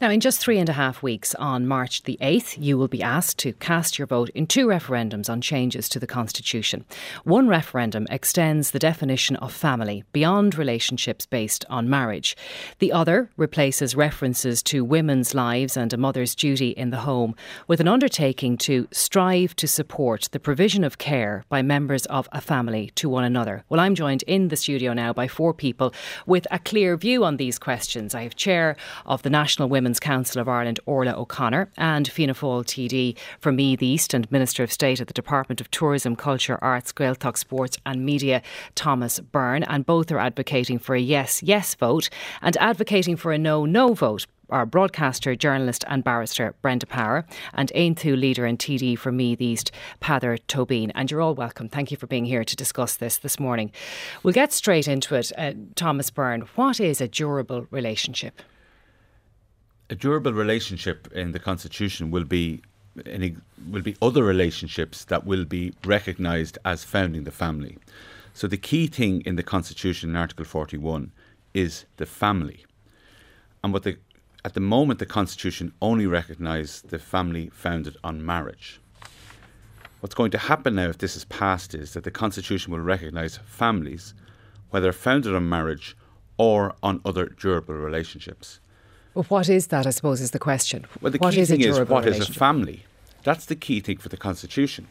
Now, in just three and a half weeks, on March the 8th, you will be asked to cast your vote in two referendums on changes to the Constitution. One referendum extends the definition of family beyond relationships based on marriage. The other replaces references to women's lives and a mother's duty in the home with an undertaking to strive to support the provision of care by members of a family to one another. Well, I'm joined in the studio now by four people with a clear view on these questions. I have Chair of the National Women's Women's Council of Ireland, Orla O'Connor, and Fianna Fáil TD from Meath East and Minister of State at the Department of Tourism, Culture, Arts, Gaeltacht Sports and Media, Thomas Byrne. And both are advocating for a yes, yes vote and advocating for a no, no vote our broadcaster, journalist, and barrister Brenda Power, and Aontú leader and TD for Meath East, Peadar Toibin. And you're all welcome. Thank you for being here to discuss this this morning. We'll get straight into it. Uh, Thomas Byrne, what is a durable relationship? A durable relationship in the constitution will be will be other relationships that will be recognised as founding the family. So the key thing in the constitution in Article 41 is the family. And what the at the moment the constitution only recognises the family founded on marriage. What's going to happen now if this is passed is that the constitution will recognise families whether founded on marriage or on other durable relationships. Well, what is that, I suppose, is the question. Well, the what key is thing is what is a family? That's the key thing for the Constitution.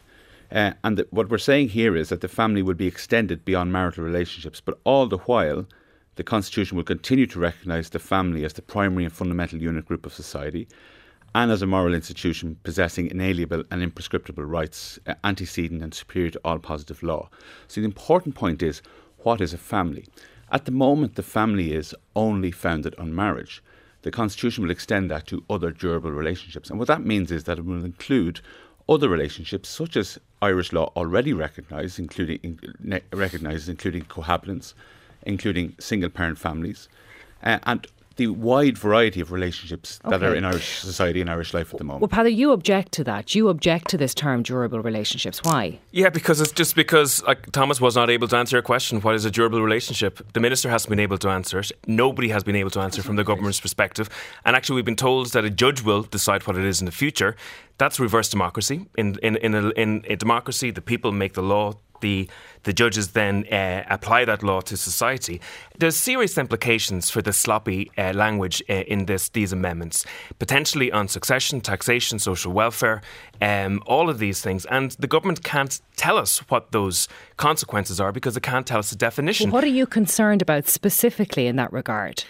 Uh, and the, what we're saying here is that the family will be extended beyond marital relationships, but all the while, the Constitution will continue to recognise the family as the primary and fundamental unit group of society and as a moral institution possessing inalienable and imprescriptible rights, uh, antecedent and superior to all positive law. So the important point is what is a family? At the moment, the family is only founded on marriage the Constitution will extend that to other durable relationships. And what that means is that it will include other relationships, such as Irish law already recognised, including in, recognises, including cohabitants, including single parent families, uh, and the wide variety of relationships that are in Irish society and Irish life at the moment. Well, Peadar, you object to that. You object to this term durable relationships. Why? Yeah, because it's just because like Thomas was not able to answer a question. What is a durable relationship? The minister hasn't been able to answer it. Nobody has been able to answer from the government's perspective. And actually, we've been told that a judge will decide what it is in the future. That's reverse democracy. In in in a, in a democracy, the people make the law the the judges then uh, apply that law to society. There's serious implications for the sloppy uh, language uh, in this these amendments, potentially on succession, taxation, social welfare, um, all of these things, and the government can't tell us what those consequences are because it can't tell us the definition. Well, what are you concerned about specifically in that regard?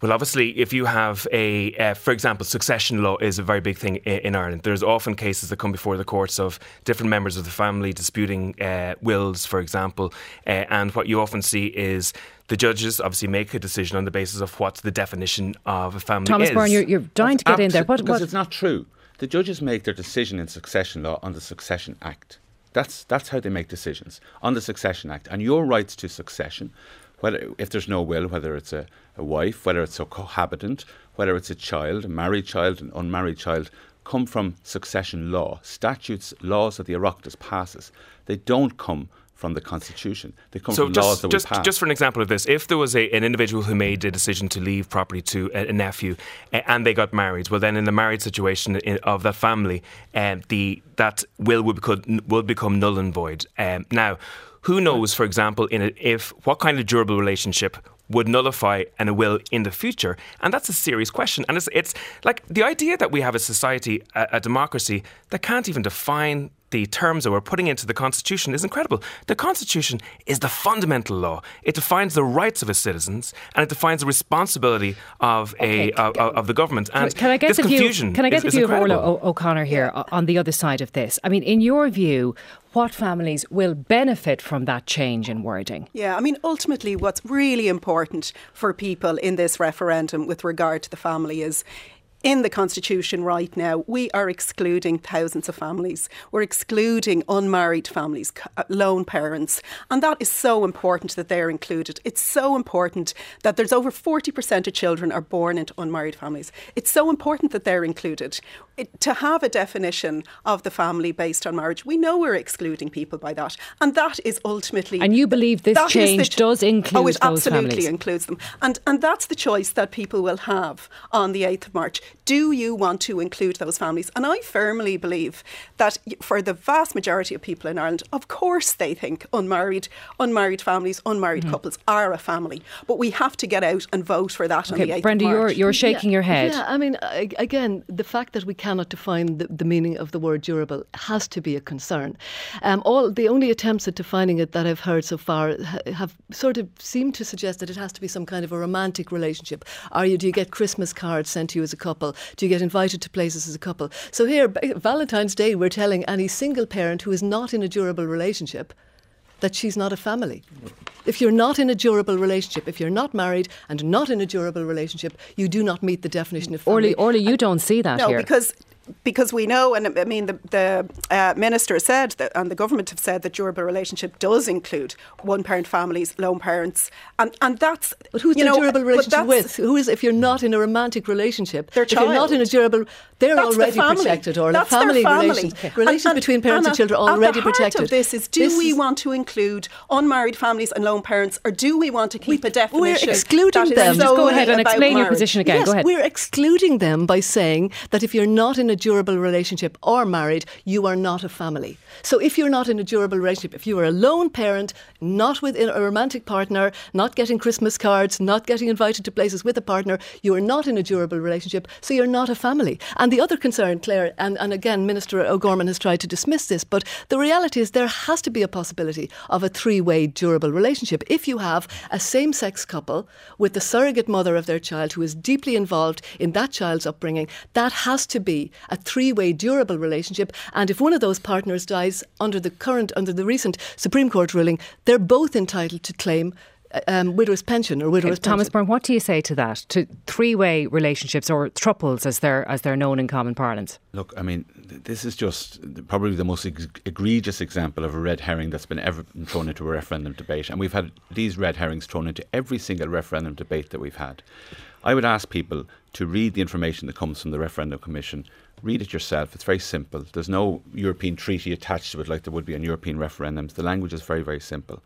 Well, obviously, if you have a, uh, for example, succession law is a very big thing in, in, Ireland. There's often cases that come before the courts of different members of the family disputing uh, wills, for example. Uh, and what you often see is the judges obviously make a decision on the basis of what the definition of a family Thomas is. Byrne, you're, you're dying to get in there. What, because what? it's not true. The judges make their decision in succession law on the Succession Act. That's that's how they make decisions on the Succession Act and your rights to succession whether if there's no will, whether it's a, a wife, whether it's a cohabitant, whether it's a child, a married child, an unmarried child, come from succession law, statutes, laws that the Oireachtas passes. They don't come from the Constitution. They come so from just, laws that just, we pass. Just for an example of this, if there was a, an individual who made a decision to leave property to a, a nephew uh, and they got married, well, then in the married situation in, of that family, um, the that will would become, will become null and void. Um, now, who knows, for example, in a, if what kind of durable relationship would nullify an will in the future? And that's a serious question. And it's, it's like the idea that we have a society, a, a democracy, that can't even define the terms that we're putting into the Constitution is incredible. The Constitution is the fundamental law. It defines the rights of its citizens and it defines the responsibility of a of, uh, uh, of, the government. And can I get this the confusion view, Can I get is, the view of Orla O'Connor here uh, on the other side of this? I mean, in your view, what families will benefit from that change in wording? Yeah, I mean, ultimately, what's really important for people in this referendum with regard to the family is in the Constitution right now, we are excluding thousands of families. We're excluding unmarried families, uh, lone parents. And that is so important that they're included. It's so important that there's over 40% of children are born into unmarried families. It's so important that they're included. To have a definition of the family based on marriage, we know we're excluding people by that, and that is ultimately. And you believe this change ch- does include oh, it those absolutely families. includes them, and and that's the choice that people will have on the eighth of March. Do you want to include those families? And I firmly believe that for the vast majority of people in Ireland, of course they think unmarried, unmarried families, unmarried mm-hmm. couples are a family, but we have to get out and vote for that okay, on the eighth Brenda, of March. you're you're shaking yeah, your head. Yeah, I mean, again, the fact that we cannot define the, the meaning of the word durable has to be a concern. Um, all the only attempts at defining it that I've heard so far have sort of seemed to suggest that it has to be some kind of a romantic relationship. Are you? Do you get Christmas cards sent to you as a couple? Do you get invited to places as a couple? So here, Valentine's Day, we're telling any single parent who is not in a durable relationship that she's not a family. If you're not in a durable relationship, if you're not married and not in a durable relationship, you do not meet the definition of family. Orla, Orla you don't see that no, here. because because we know, and I mean, the, the uh, minister said that, and the government have said that durable relationship does include one parent families, lone parents, and and that's. But who's the know, durable relationship with? Who is if you're not in a romantic relationship? Their child. if you're not in a durable, they're that's already the protected, or that's family, family. relations, okay. relations and, between parents and, and children are already at the protected. Of this is: Do this we is, want to include unmarried families and lone parents, or do we want to keep we, a definition? We're excluding them. Just go ahead and explain marriage. your position again. Yes, go ahead. We're excluding them by saying that if you're not in a durable relationship or married, you are not a family. So if you're not in a durable relationship, if you are a lone parent, not with a romantic partner, not getting Christmas cards, not getting invited to places with a partner, you are not in a durable relationship, so you're not a family. And the other concern, Claire, and, and again, Minister O'Gorman has tried to dismiss this, but the reality is there has to be a possibility of a three way durable relationship. If you have a same sex couple with the surrogate mother of their child who is deeply involved in that child's upbringing, that has to be a three way durable relationship. And if one of those partners dies under the current, under the recent Supreme Court ruling, they're both entitled to claim uh, um, widow's pension or widow's okay, Thomas pension. Byrne, what do you say to that? To three-way relationships or throuples, as they're as they're known in common parlance? Look, I mean, this is just probably the most ex- egregious example of a red herring that's been ever been thrown into a referendum debate, and we've had these red herrings thrown into every single referendum debate that we've had. I would ask people to read the information that comes from the referendum commission read it yourself. It's very simple. There's no European treaty attached to it like there would be on European referendums. The language is very, very simple.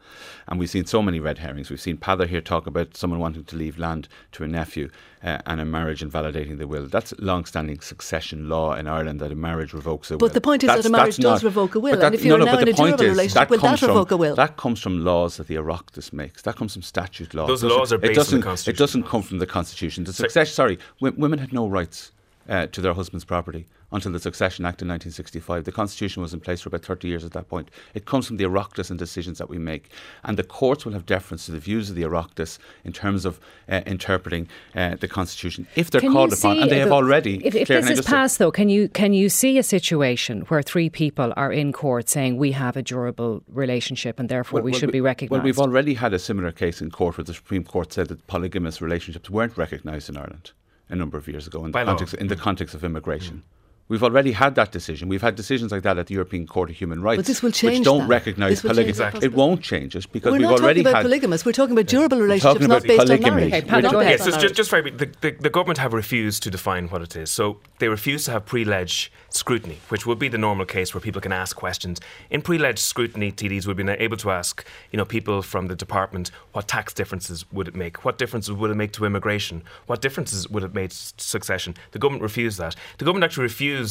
And we've seen so many red herrings. We've seen Peadar here talk about someone wanting to leave land to a nephew uh, and a marriage invalidating the will. That's long standing succession law in Ireland that a marriage revokes a will. But the point is that's, that a marriage does not, revoke a will. That, and if you're no, no, now in a durable is, relationship, will that revoke from, a will? That comes from laws that the Oireachtas makes. That comes from statute law. Those laws are based it doesn't, on the Constitution. It doesn't come from the Constitution. The succession, sorry, women had no rights uh, to their husband's property until the Succession Act in 1965. The Constitution was in place for about 30 years at that point. It comes from the Oireachtas and decisions that we make. And the courts will have deference to the views of the Oireachtas in terms of uh, interpreting uh, the Constitution if they're can called upon. And they have already. If, if Claire, this is passed, though, can you, can you see a situation where three people are in court saying we have a durable relationship and therefore well, we well, should we, be recognised? Well, we've already had a similar case in court where the Supreme Court said that polygamous relationships weren't recognised in Ireland a number of years ago in, the context, in the mm. context, of immigration. We've already had that decision. We've had decisions like that at the European Court of Human Rights, but this will change which don't that. recognise polygamy. Exactly. It won't change it because We're we've not already talking about had polygamous. We're talking about durable relationships, not based polygamy. on marriage. Okay, Pat, go ahead. Yes, just, just, just very, the, the, the, government have refused to define what it is. So they refuse to have pre-ledge scrutiny, which would be the normal case where people can ask questions. In pre-ledge scrutiny, TDs would be able to ask, you know, people from the department, what tax differences would it make? What differences would it make to immigration? What differences would it make to succession? The government refused that. The government actually refused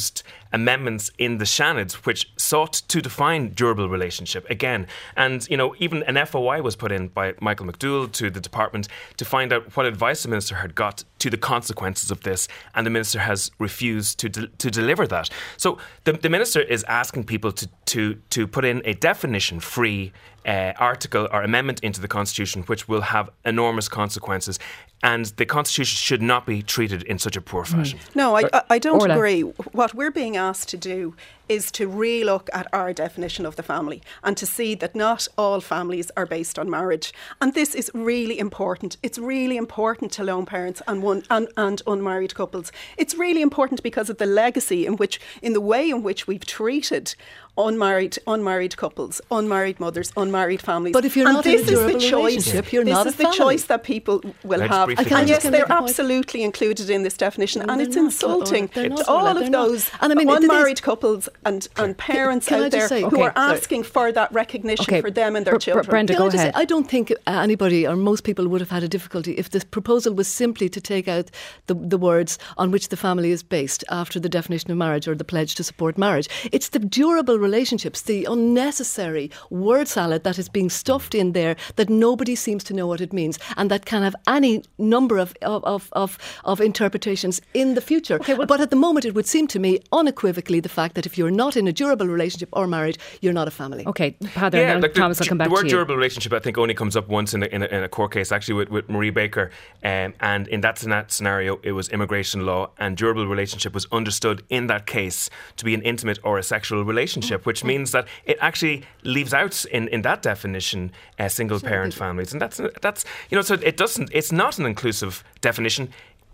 amendments in the Seanad which sought to define durable relationship again. And, you know, even an FOI was put in by Michael McDowell to the department to find out what advice the minister had got to the consequences of this. And the minister has refused to, de- to deliver that. So the, the minister is asking people to, to, to put in a definition free uh, article or amendment into the Constitution, which will have enormous consequences. And the Constitution should not be treated in such a poor fashion. No, I, I don't Orla. agree. What we're being asked to do is to relook at our definition of the family and to see that not all families are based on marriage. And this is really important. It's really important to lone parents and, one, and, and unmarried couples. It's really important because of the legacy in which, in the way in which we've treated unmarried unmarried couples, unmarried mothers, unmarried families. But if you're and not this in a durable is the choice. relationship, you're this not is a the family. choice that people will Let's have. And yes, I'm just they're gonna make a point. absolutely included in this definition, No, and it's insulting Laura. Not, to all Laura. of They're not. those And I mean, it is- unmarried couples and, and parents can I out there say- who Okay, are sorry. asking for that recognition Okay, for them and their Br- Br- children. Brenda, Can go I just say, ahead. I don't think anybody or most people would have had a difficulty if this proposal was simply to take out the, the words on which the family is based after the definition of marriage or the pledge to support marriage. It's the durable relationships, the unnecessary word salad that is being stuffed in there that nobody seems to know what it means and that can have any number of, of, of, of, of interpretations in the future. but at the moment, it would seem to me unequivocally the fact that if you're not in a durable relationship or married, you're not a family. Okay, Heather, yeah, like Thomas, the, I'll come back the word to you. durable relationship, I think, only comes up once in a, in a, in a court case, actually, with, with Marie Baker. Um, and in that, scena- scenario, it was immigration law, and durable relationship was understood in that case to be an intimate or a sexual relationship, which means that it actually leaves out in, in that definition uh, single parent families. And that's, that's, you know, so it doesn't, it's not an inclusive definition.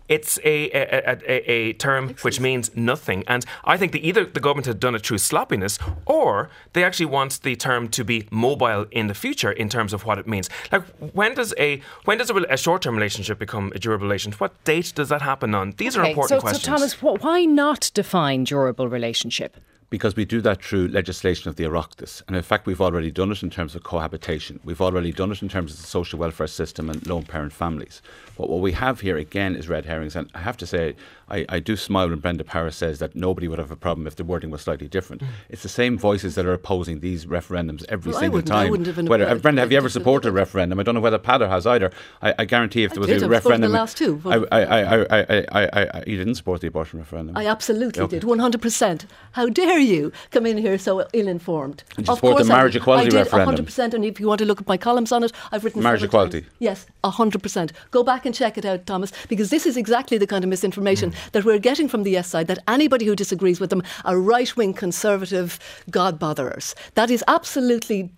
It's a, a, a, a, term which means nothing. And I think that either the government had done it through sloppiness or they actually want the term to be mobile in the future in terms of what it means. Like, when does a when does a, a short term relationship become a durable relationship? What date does that happen on? These are important so, questions. So, Thomas, wh- why not define durable relationship? Because we do that through legislation of the Oireachtas. And in fact, we've already done it in terms of cohabitation. We've already done it in terms of the social welfare system and lone parent families. But what we have here again is red herrings. And I have to say, I, I do smile when Brenda Power says that nobody would have a problem if the wording was slightly different. It's the same voices that are opposing these referendums every Well, single time. wouldn't have whether, uh, Brenda, have you ever supported a referendum? I don't know whether Peadar has either. I, I guarantee if there was did. a supported the referendum. last two. I, I, I, I, I, I, I, you didn't support the abortion referendum. I absolutely Okay. did, 100%. How dare you come in here so ill informed? And you support the marriage equality I did, referendum. 100%. And if you want to look at my columns on it, I've written Marriage equality. times. Yes, 100%. Go back and check it out, Thomas, because this is exactly the kind of misinformation Mm. That we're getting from the yes side, that anybody who disagrees with them are right wing conservative God botherers. That is absolutely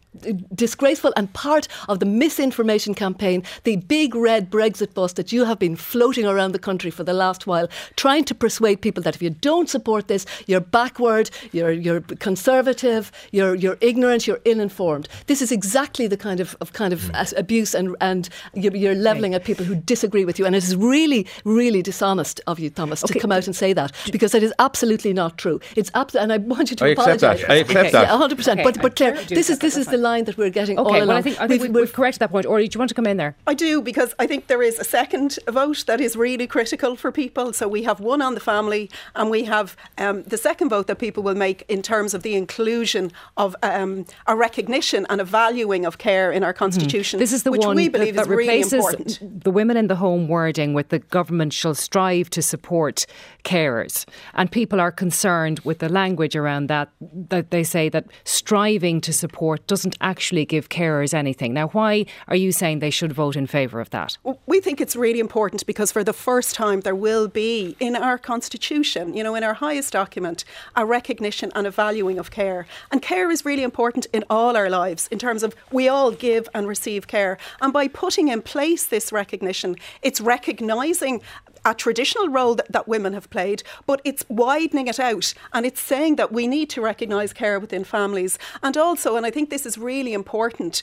disgraceful and part of the misinformation campaign, the big red Brexit bus that you have been floating around the country for the last while, trying to persuade people that if you don't support this, you're backward, you're you're conservative, you're you're ignorant, you're ill-informed. This is exactly the kind of, of kind of mm. as- abuse and and you're, you're levelling at people who disagree with you, and it is really really dishonest of you, Thomas, to come out and say that because it is absolutely not true. It's abs- and I want you to I accept that. apologise. I accept Okay. that. Yeah, 100%. Okay, But, but Claire, this is this that, is the line that we're getting all Okay, along. well, I think, I think We've- we've, we're- we've corrected that point. Or do you want to come in there? I do because I think there is a second vote that is really critical for people. So we have one on the family, and we have um, the second vote that people will make in terms of the inclusion of um, a recognition and a valuing of care in our constitution. This is the which one we that- believe that, is really replaces important. the women in the home wording with the government shall strive to support carers. And people are concerned with the language around that, that they say that striving to support doesn't actually give carers anything. Now, why are you saying they should vote in favour of that? We think it's really important because for the first time there will be in our constitution, you know, in our highest document, a recognition and a valuing of care. And care is really important in all our lives in terms of we all give and receive care. And by putting in place this recognition, it's recognising a traditional role that, that women have played, but it's widening it out and it's saying that we need to recognise care within families. And also, and I think this is really important,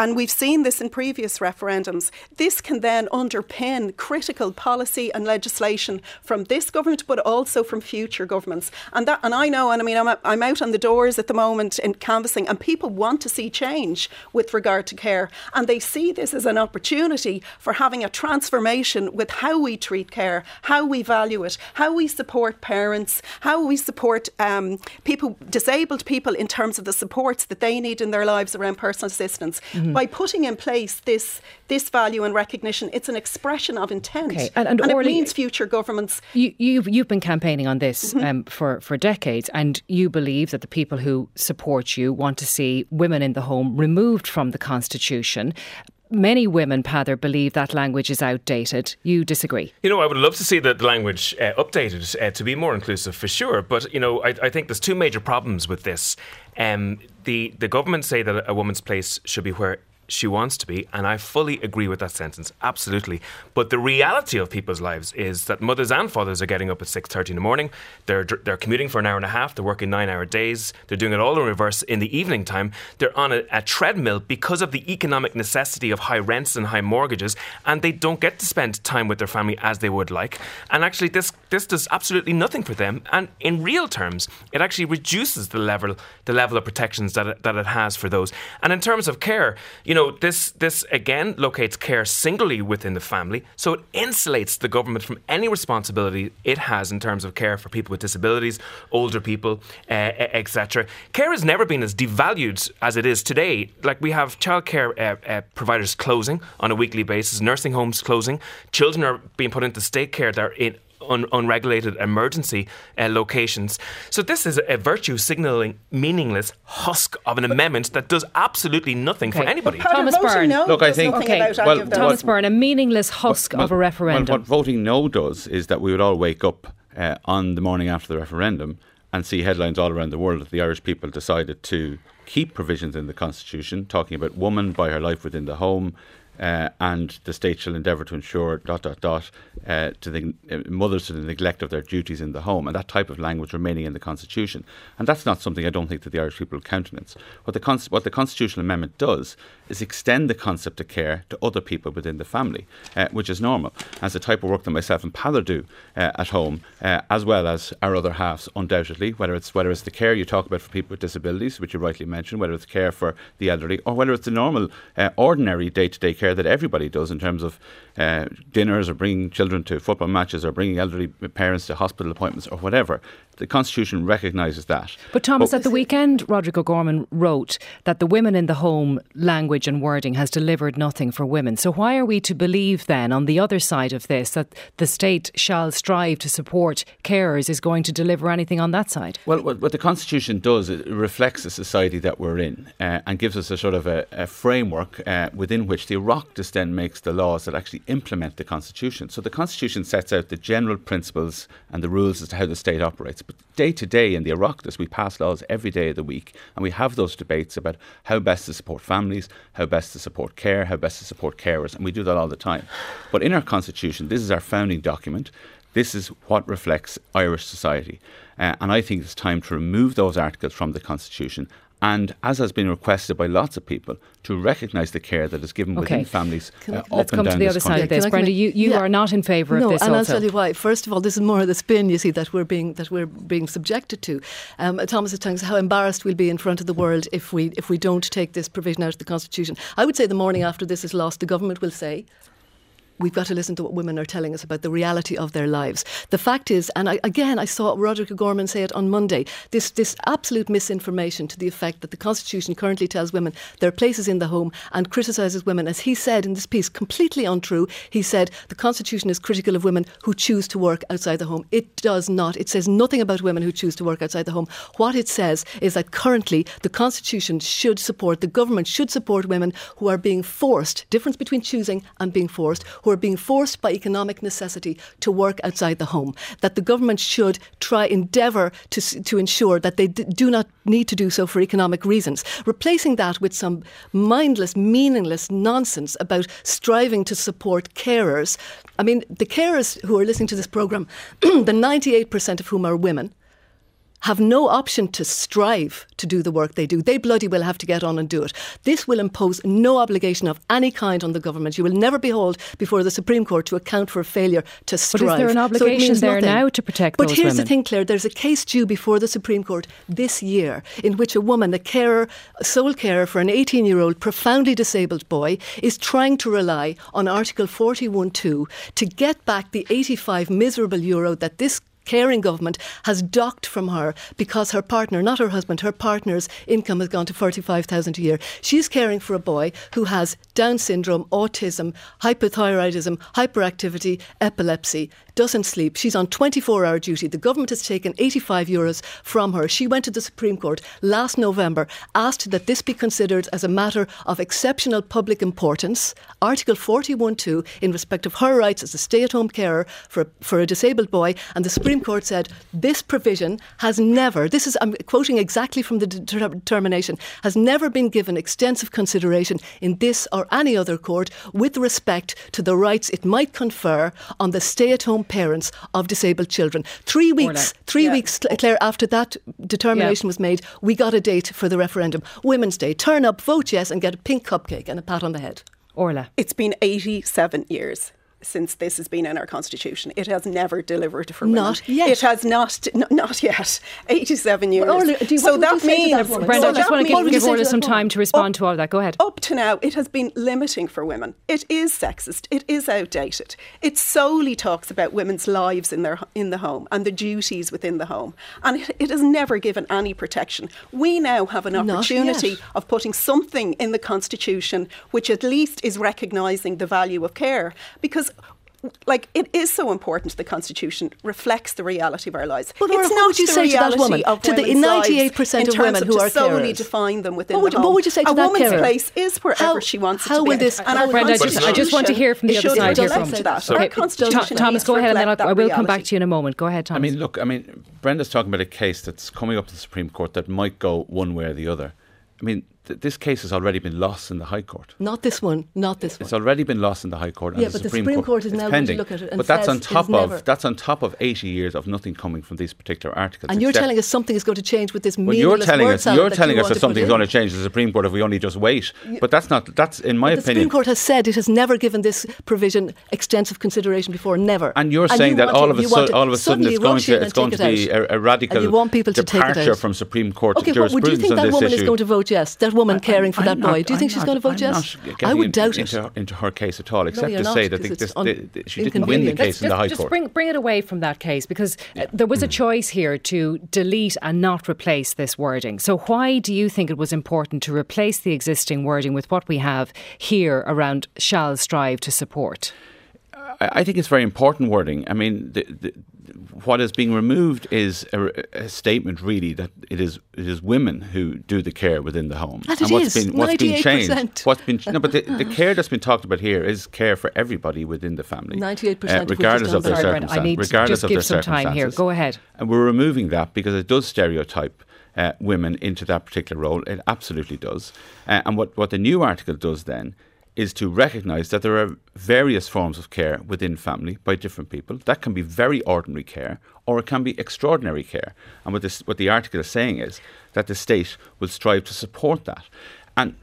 and we've seen this in previous referendums. This can then underpin critical policy and legislation from this government, but also from future governments. And that, and I know, and I mean, I'm, I'm out on the doors at the moment in canvassing, and people want to see change with regard to care, and they see this as an opportunity for having a transformation with how we treat care, how we value it, how we support parents, how we support um, people, disabled people, in terms of the supports that they need in their lives around personal assistance by putting in place this this value and recognition, it's an expression of intent, Okay, and- and it Orla- means future governments. You, you've you've been campaigning on this um, for for decades, and you believe that the people who support you want to see women in the home removed from the constitution. many women, Peadar, believe that language is outdated. You disagree? You know, I would love to see the language uh, updated uh, to be more inclusive for sure. But, you know, I, I think there's two major problems with this. Um, the, the government say that a woman's place should be where she wants to be, and I fully agree with that sentence, absolutely. But the reality of people's lives is that mothers and fathers are getting up at six thirty in the morning. They're they're commuting for an hour and a half. They're working nine hour days. They're doing it all in reverse in the evening time. They're on a, a treadmill because of the economic necessity of high rents and high mortgages, and they don't get to spend time with their family as they would like. And actually, this this does absolutely nothing for them. And in real terms, it actually reduces the level the level of protections that it, that it has for those. And in terms of care, you know know, this this again locates care singly within the family, so it insulates the government from any responsibility it has in terms of care for people with disabilities, older people, uh, etc. Care has never been as devalued as it is today. Like we have childcare uh, uh, providers closing on a weekly basis, nursing homes closing, children are being put into state care that are in un- unregulated emergency uh, locations. So this is a virtue signalling meaningless husk of an amendment that does absolutely nothing okay. for anybody. Thomas Byrne. No Look, I think okay. well, Thomas Byrne, a meaningless husk well, of a referendum. Well, what voting no does is that we would all wake up uh, on the morning after the referendum and see headlines all around the world that the Irish people decided to keep provisions in the Constitution talking about woman by her life within the home, uh, and the state shall endeavour to ensure dot dot dot uh, to the uh, mothers to the neglect of their duties in the home, and that type of language remaining in the constitution. And that's not something I don't think that the Irish people countenance. What the cons- what the constitutional amendment does is extend the concept of care to other people within the family, uh, which is normal. As the type of work that myself and Peadar do uh, at home, uh, as well as our other halves, undoubtedly, whether it's whether it's the care you talk about for people with disabilities, which you rightly mentioned, whether it's care for the elderly, or whether it's the normal, ordinary day-to-day care that everybody does in terms of uh, dinners or bringing children to football matches or bringing elderly parents to hospital appointments or whatever. The Constitution recognises that. But Thomas, but at the weekend, Roderick O'Gorman wrote that the women in the home language and wording has delivered nothing for women. So why are we to believe then, on the other side of this, that the state shall strive to support carers is going to deliver anything on that side? Well, what, what the Constitution does, it reflects the society that we're in uh, and gives us a sort of a, a framework uh, within which the Oireachtas then makes the laws that actually implement the Constitution. So the Constitution sets out the general principles and the rules as to how the state operates. But day to day in the Oireachtas, we pass laws every day of the week, and we have those debates about how best to support families, how best to support care, how best to support carers, and we do that all the time. But in our Constitution, this is our founding document. This is what reflects Irish society. Uh, and I think it's time to remove those articles from the Constitution and as has been requested by lots of people, to recognise the care that is given okay. within families uh, Let's come to the other side of this. Brenda, you, you yeah. are not in favour no, of this. and also. I'll tell you why. First of all, this is more of the spin you see that we're being that we're being subjected to. Um, Thomas is telling us how embarrassed we'll be in front of the world if we if we don't take this provision out of the constitution. I would say the morning after this is lost, the government will say we've got to listen to what women are telling us about the reality of their lives. The fact is, and I, again, I saw Roderick O'Gorman say it on Monday, this, this absolute misinformation to the effect that the Constitution currently tells women their places in the home and criticises women, as he said in this piece, completely untrue. He said the Constitution is critical of women who choose to work outside the home. It does not. It says nothing about women who choose to work outside the home. What it says is that currently the Constitution should support, the government should support women who are being forced, difference between choosing and being forced, who are being forced by economic necessity to work outside the home. That the government should try endeavour to to ensure that they d- do not need to do so for economic reasons. Replacing that with some mindless, meaningless nonsense about striving to support carers. I mean, the carers who are listening to this programme, the 98% of whom are women, have no option to strive to do the work they do. They bloody will have to get on and do it. This will impose no obligation of any kind on the government. You will never be hauled before the Supreme Court to account for failure to strive. But is there an obligation so there nothing. now to protect but here's women? the thing, Claire. There's a case due before the Supreme Court this year in which a woman, a carer, a sole carer for an 18-year-old profoundly disabled boy, is trying to rely on Article 41.2 to get back the 85 miserable euro that this caring government has docked from her because her partner, not her husband, her partner's income has gone to 45,000 a year. She's caring for a boy who has Down syndrome, autism, hypothyroidism, hyperactivity, epilepsy. Doesn't sleep. She's on 24 hour duty. The government has taken 85 euros from her. She went to the Supreme Court last November, asked that this be considered as a matter of exceptional public importance. Article 41.2 in respect of her rights as a stay at home carer for, for a disabled boy. And the Supreme Court said this provision has never, this is, I'm quoting exactly from the determination, has never been given extensive consideration in this or any other court with respect to the rights it might confer on the stay at home parents of disabled children. Three weeks, three yeah. weeks, Claire, after that determination yeah. was made, we got a date for the referendum. Women's Day. Turn up, vote yes, and get a pink cupcake and a pat on the head. Orla. It's been 87 years since this has been in our constitution. It has never delivered for women. Not yet. It has not, n- not yet. 87 years. Well, you, so that means, that Brenda, so I just want to give, give Orla some time to respond up, to all of that. Go ahead. Up to now, it has been limiting for women. It is sexist. It is outdated. It solely talks about women's lives in their in the home and the duties within the home, and it, it has never given any protection. We now have an opportunity of putting something in the constitution which at least is recognising the value of care because like it is so important the constitution reflects the reality of our lives. But it's not would you say to that woman? to the 98% of women who are solely define them within what would, the home what would you say to a that women's carer? place is wherever how, she wants how it to will be. this and our Brenda, I just, I just want to hear from the other side here from that. Okay, Thomas go ahead and then I will come back to you in a moment. Go ahead Thomas I mean look I mean Brenda's talking about a case that's coming up to the Supreme Court that might go one way or the other. I mean th- this case has already been lost in the High Court. Not this one. Not this one. It's already been lost in the High Court. yeah, the but Supreme the Supreme Court, Court is now pending. going to look at it. but that's on top of never. that's on top of eighty years of nothing coming from these particular articles. And you're telling us something is going to change with this well, you're telling us you're that telling you us that something's going to change the Supreme Court if we only just wait. But that's not that's in my the opinion. The Supreme Court has said it has never given this provision extensive consideration before. Never. And you're and saying you that all of a sudden, all of a sudden it's going to it's going to be a, a radical you want people to departure it from Supreme Court jurisprudence well, do you think that woman is going to vote yes? That woman caring for that not, boy. Do you think I'm she's not, going to vote I'm yes? not I would doubt into, it. Into her case at all, except no, to not, say that this, this, un- the, she didn't win the case Let's in the just, High just Court. Bring, bring it away from that case because uh, there was a Mm. choice here to delete and not replace this wording. So why do you think it was important to replace the existing wording with what we have here around shall strive to support? I think it's very important wording. I mean, the, the, what is being removed is a, a, statement, really, that it is it is women who do the care within the home. And, and it what's is, been what's been 98%. changed? What's been no, but the, the care that's been talked about here is care for everybody within the family, uh, 98% of regardless of their Sorry. I need to just give some time here. Go ahead. And we're removing that because it does stereotype. Uh, women into that particular role. It absolutely does. Uh, and what, what the new article does then is to recognise that there are various forms of care within family by different people. That can be very ordinary care or it can be extraordinary care. And what, this, what the article is saying is that the state will strive to support that. And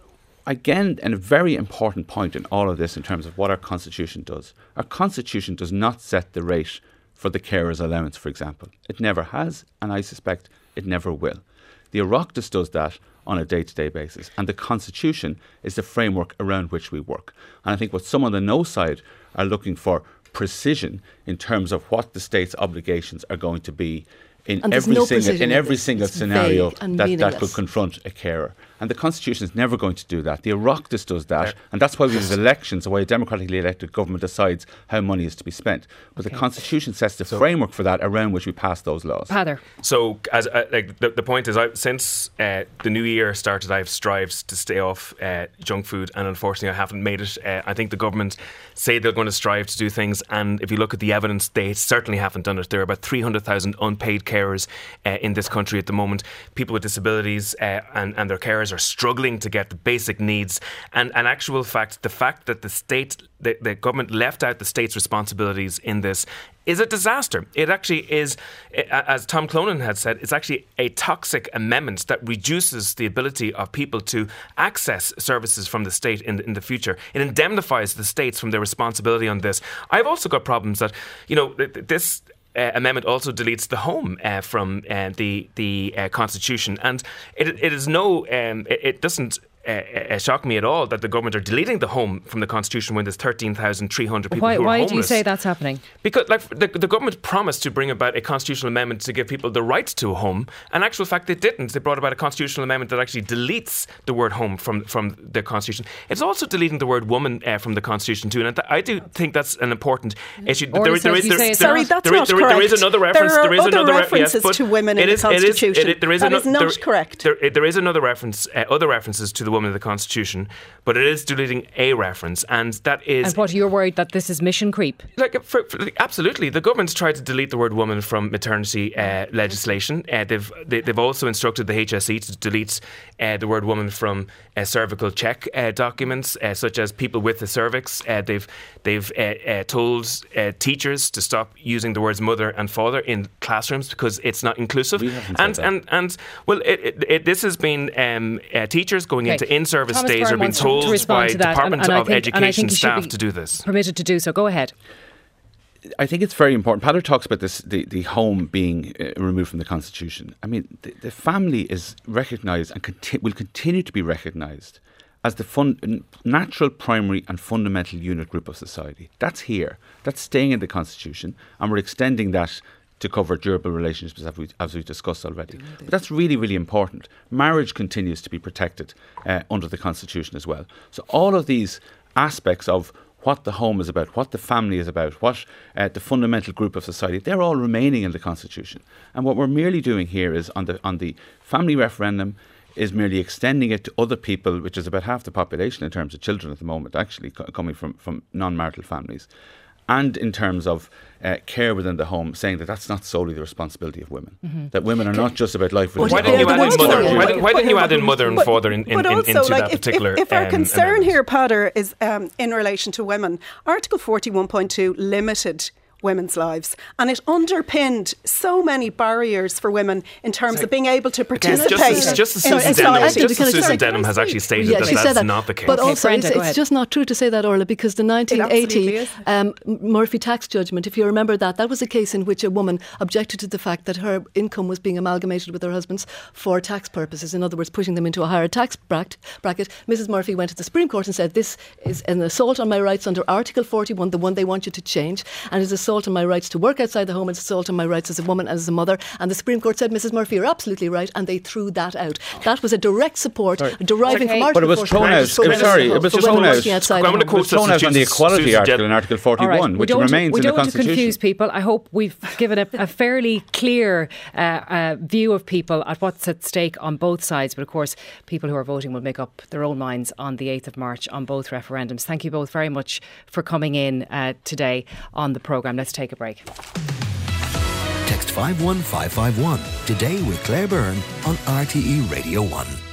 again, and a very important point in all of this in terms of what our constitution does. Our constitution does not set the rate for the carer's allowance, for example. It never has, and I suspect it never will. The Oireachtas does that on a day to day basis. And the Constitution is the framework around which we work. And I think what some on the no side are looking for precision in terms of what the state's obligations are going to be in And every no single in every single It's scenario that, that could confront a carer. And the Constitution is never going to do that. The Oireachtas does that, and that's why we have elections, and why a democratically elected government decides how money is to be spent. But the Constitution sets the framework for that around which we pass those laws. Heather. So, as uh, like the, the point is, I, since uh, the new year started, I've strived to stay off uh, junk food, and unfortunately, I haven't made it. Uh, I think the government say they're going to strive to do things, and if you look at the evidence, they certainly haven't done it. There are about three hundred thousand unpaid carers uh, in this country at the moment. People with disabilities uh, and and their carers are struggling to get the basic needs. And an actual fact, the fact that the state, the, the government left out the state's responsibilities in this is a disaster. It actually is, as Tom Clonan had said, it's actually a toxic amendment that reduces the ability of people to access services from the state in, in the future. It indemnifies the states from their responsibility on this. I've also got problems that, you know, this uh, amendment also deletes the home uh, from uh, the the uh, constitution, and it, it is no, um, it, it doesn't uh, shock me at all that the government are deleting the home from the constitution when there's 13,300 people why, who are why homeless. do you say that's happening? Because like the, the government promised to bring about a constitutional amendment to give people the right to a home. In actual fact, they didn't. They brought about a constitutional amendment that actually deletes the word home from from the constitution. It's also deleting the word woman uh, from the constitution too, and th- I do think that's an important issue. Says you say it's Sorry, that's there not there is- there is correct. another reference. There are there is other another re- references yes, to women in the is- it is- Constitution. it- there is That ano- is not there- correct. There, there is another reference, uh, other references to the woman in the Constitution, but it is deleting a reference, and that is And what you're worried that this is mission creep? like for, for, like, absolutely, the government's tried to delete the word "woman" from maternity uh, legislation. Uh, they've they, they've also instructed the HSE to delete uh, the word "woman" from uh, cervical check uh, documents, uh, such as people with the cervix. Uh, they've they've uh, uh, told uh, teachers to stop using the words "mother" and "father" in classrooms because it's not inclusive. We haven't said and, that. and and well, it, it, it, this has been um, uh, teachers going Okay. into in-service Thomas days Byrne are being wants to told by to that, and- Department and of think- Education think you should staff to do this. Permitted to do so. Go ahead. I think it's very important. Patrick talks about this the, the home being uh, removed from the constitution. I mean, the, the family is recognised and conti- will continue to be recognised as the fun- natural, primary, and fundamental unit group of society. That's here. That's staying in the constitution, and we're extending that to cover durable relationships, as we as we discussed already. But that's really, really important. Marriage continues to be protected uh, under the constitution as well. So all of these aspects of what the home is about, what the family is about, what uh, the fundamental group of society, they're all remaining in the Constitution. And what we're merely doing here is on the, on the family referendum, is merely extending it to other people, which is about half the population in terms of children at the moment, actually co- coming from, from non marital families. And in terms of uh, care within the home, saying that that's not solely the responsibility of women. That women are not just about life But within Why the didn't you add in mother? but- Why didn't, why didn't you add in mother and But- father in, in, but in, also, into like, that if- particular? If, if our um, concern amendment? here, Peadar, is um, in relation to women, Article 41.2 limited women's lives and it underpinned so many barriers for women in terms of being able to participate Justice, Justice in Susan Sorry, Denham, actually, society. Justice can I- Susan sorry, Denham has actually stated Yeah, that that's that. not the case. But Okay, also, Brenda, it's, it's just not true to say that, Orla, because the 1980 um, Murphy tax judgment, if you remember that, that was a case in which a woman objected to the fact that her income was being amalgamated with her husband's for tax purposes. In other words, pushing them into a higher tax bracket. bracket. Mrs. Murphy went to the Supreme Court and said, This is an assault on my rights under Article 41, the one they want you to change, and it's assault on my rights to work outside the home, it's assault on my rights as a woman and as a mother. And the Supreme Court said, Mrs. Murphy, you're absolutely right, and they threw that out. That was a direct support deriving Okay. from Article But it was 41 thrown out. for I'm sorry, it was for thrown women out. I'm gonna quote It was thrown out on the equality Susan article Jen- in Article 41, right, we which don't, remains we don't want to confuse people. I hope we've given a, a fairly clear uh, uh, view of people at what's at stake on both sides. But of course, people who are voting will make up their own minds on the 8th of March on both referendums. Thank you both very much for coming in uh, today on the programme. Let's take a break. Text 51551 today with Claire Byrne on RTE Radio 1.